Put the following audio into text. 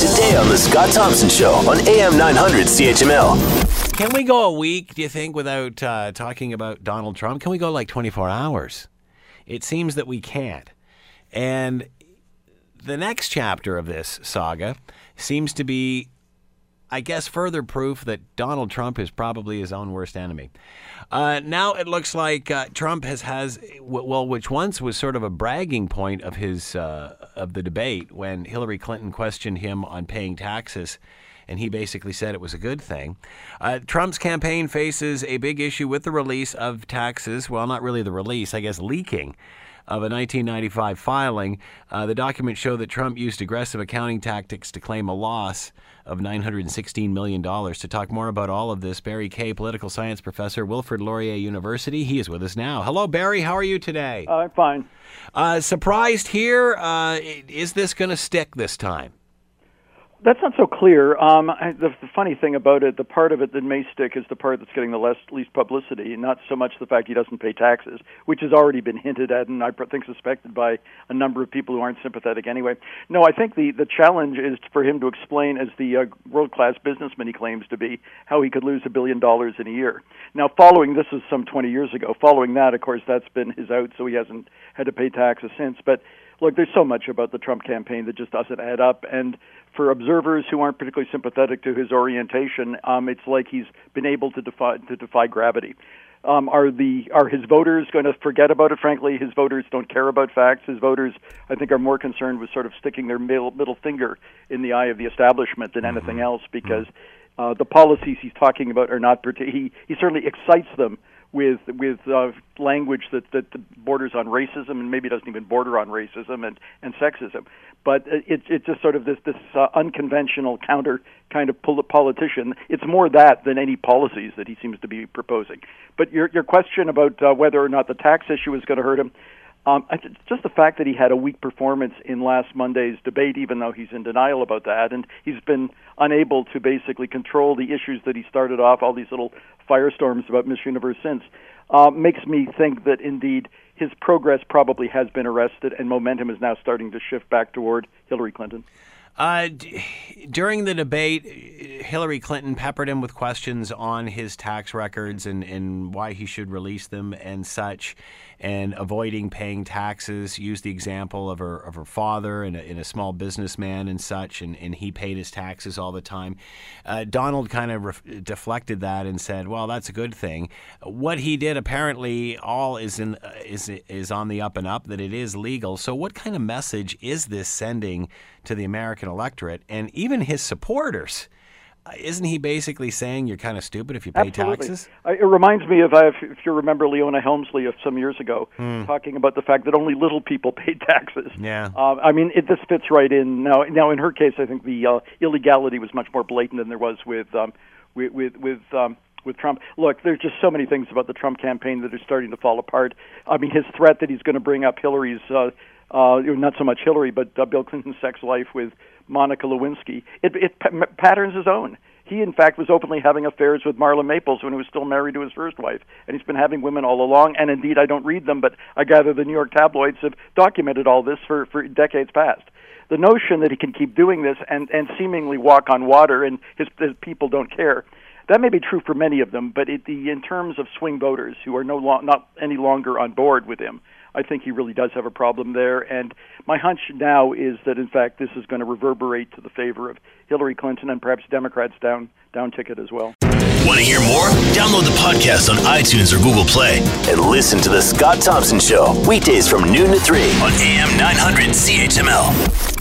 today on The Scott Thompson Show on AM 900 CHML. Can we go a week, do you think, without uh, talking about Donald Trump? Can we go like 24 hours? It seems that we can't. And the next chapter of this saga seems to be, I guess, further proof that Donald Trump is probably his own worst enemy. Uh, now it looks like uh, Trump has has well, which once was sort of a bragging point of his uh, of the debate when Hillary Clinton questioned him on paying taxes. And he basically said it was a good thing. Uh, Trump's campaign faces a big issue with the release of taxes. Well, not really the release, I guess, leaking of a 1995 filing. Uh, the documents show that Trump used aggressive accounting tactics to claim a loss of $916 million. To talk more about all of this, Barry Kay, political science professor, Wilfrid Laurier University. He is with us now. Hello, Barry. How are you today? I'm fine. Uh, surprised here. Uh, is this going to stick this time? That's not so clear. Um, I, the, the funny thing about it, the part of it that may stick is the part that's getting the less, least publicity, not so much the fact he doesn't pay taxes, which has already been hinted at and I think suspected by a number of people who aren't sympathetic anyway. No, I think the, the challenge is for him to explain, as the uh, world class businessman he claims to be, how he could lose a billion dollars in a year. Now, following this is some 20 years ago. Following that, of course, that's been his out, so he hasn't had to pay taxes since. But look, there's so much about the Trump campaign that just doesn't add up. And for observers who aren't particularly sympathetic to his orientation, um, it's like he's been able to defy to defy gravity. Um, are the are his voters going to forget about it? Frankly, his voters don't care about facts. His voters, I think, are more concerned with sort of sticking their middle, middle finger in the eye of the establishment than anything Mm-hmm. else, because uh, the policies he's talking about are not. He he certainly excites them with with uh, language that that borders on racism and maybe doesn't even border on racism and and sexism. But it's it's just sort of this this uh, unconventional counter kind of pol- politician. It's more that than any policies that he seems to be proposing. But your your question about uh, whether or not the tax issue is going to hurt him. Um, just the fact that he had a weak performance in last Monday's debate, even though he's in denial about that, and he's been unable to basically control the issues that he started off, all these little firestorms about Miss Universe since, uh, makes me think that indeed his progress probably has been arrested, and momentum is now starting to shift back toward Hillary Clinton. Uh, d- during the debate, Hillary Clinton peppered him with questions on his tax records and, and why he should release them and such, and avoiding paying taxes. Used the example of her of her father and a, and a small businessman and such, and, and he paid his taxes all the time. Uh, Donald kind of deflected that and said, "Well, that's a good thing." What he did apparently all is in uh, is is on the up and up that it is legal. So, what kind of message is this sending to the American electorate and even his supporters? Isn't he basically saying you're kind of stupid if you pay Absolutely. taxes? It reminds me of, uh, if, if you remember Leona Helmsley of some years ago, Hmm. talking about the fact that only little people pay taxes. Yeah. Uh, I mean, it, this fits right in. Now, now in her case, I think the uh, illegality was much more blatant than there was with um, with with, with um, with Trump. Look, there's just so many things about the Trump campaign that are starting to fall apart. I mean, his threat that he's going to bring up Hillary's, uh, uh, not so much Hillary, but uh, Bill Clinton's sex life with Monica Lewinsky, it, it pa- patterns his own. He, in fact, was openly having affairs with Marla Maples when he was still married to his first wife, and he's been having women all along. And indeed, I don't read them, but I gather the New York tabloids have documented all this for, for decades past. The notion that he can keep doing this and, and seemingly walk on water and his, his people don't care, that may be true for many of them, but it, the, in terms of swing voters who are no lo- not any longer on board with him, I think he really does have a problem there. And my hunch now is that, in fact, this is going to reverberate to the favor of Hillary Clinton and perhaps Democrats down down ticket as well. Want to hear more? Download the podcast on iTunes or Google Play and listen to The Scott Thompson Show weekdays from noon to 3 on AM 900 CHML.